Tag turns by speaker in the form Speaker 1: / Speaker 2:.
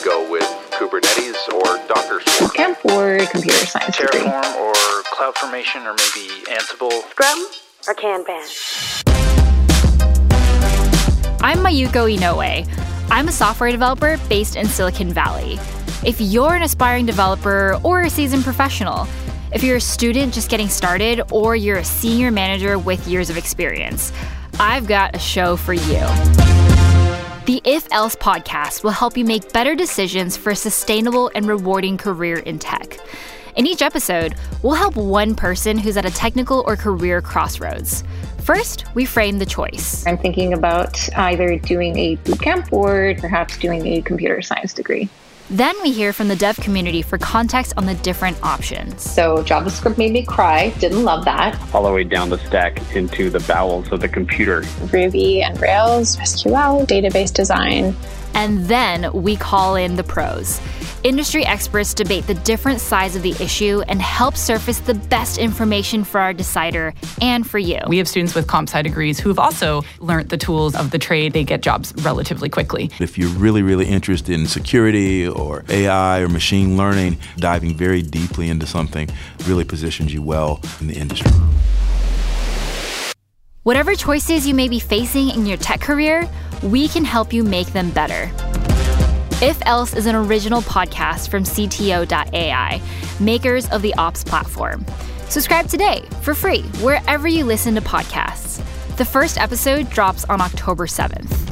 Speaker 1: you go with Kubernetes or Docker Swarm?
Speaker 2: Camp or computer science degree.
Speaker 3: Terraform or CloudFormation or maybe Ansible?
Speaker 4: Scrum or Kanban?
Speaker 5: I'm Mayuko Inoue. I'm a software developer based in Silicon Valley. If you're an aspiring developer or a seasoned professional, if you're a student just getting started, or you're a senior manager with years of experience, I've got a show for you. The If Else podcast will help you make better decisions for a sustainable and rewarding career in tech. In each episode, we'll help one person who's at a technical or career crossroads. First, we frame the choice.
Speaker 2: I'm thinking about either doing a bootcamp or perhaps doing a computer science degree.
Speaker 5: Then we hear from the dev community for context on the different options.
Speaker 2: So JavaScript made me cry, didn't love that.
Speaker 6: all the way down the stack into the bowels of the computer.
Speaker 7: Ruby on Rails, SQL, database design.
Speaker 5: And then we call in the pros. Industry experts debate the different sides of the issue and help surface the best information for our decider and for you.
Speaker 8: We have students with comp sci degrees who have also learned the tools of the trade. They get jobs relatively quickly.
Speaker 9: If you're really, really interested in security or AI or machine learning, diving very deeply into something really positions you well in the industry.
Speaker 5: Whatever choices you may be facing in your tech career, we can help you make them better. If Else is an original podcast from CTO.ai, makers of the Ops platform. Subscribe today for free wherever you listen to podcasts. The first episode drops on October 7th.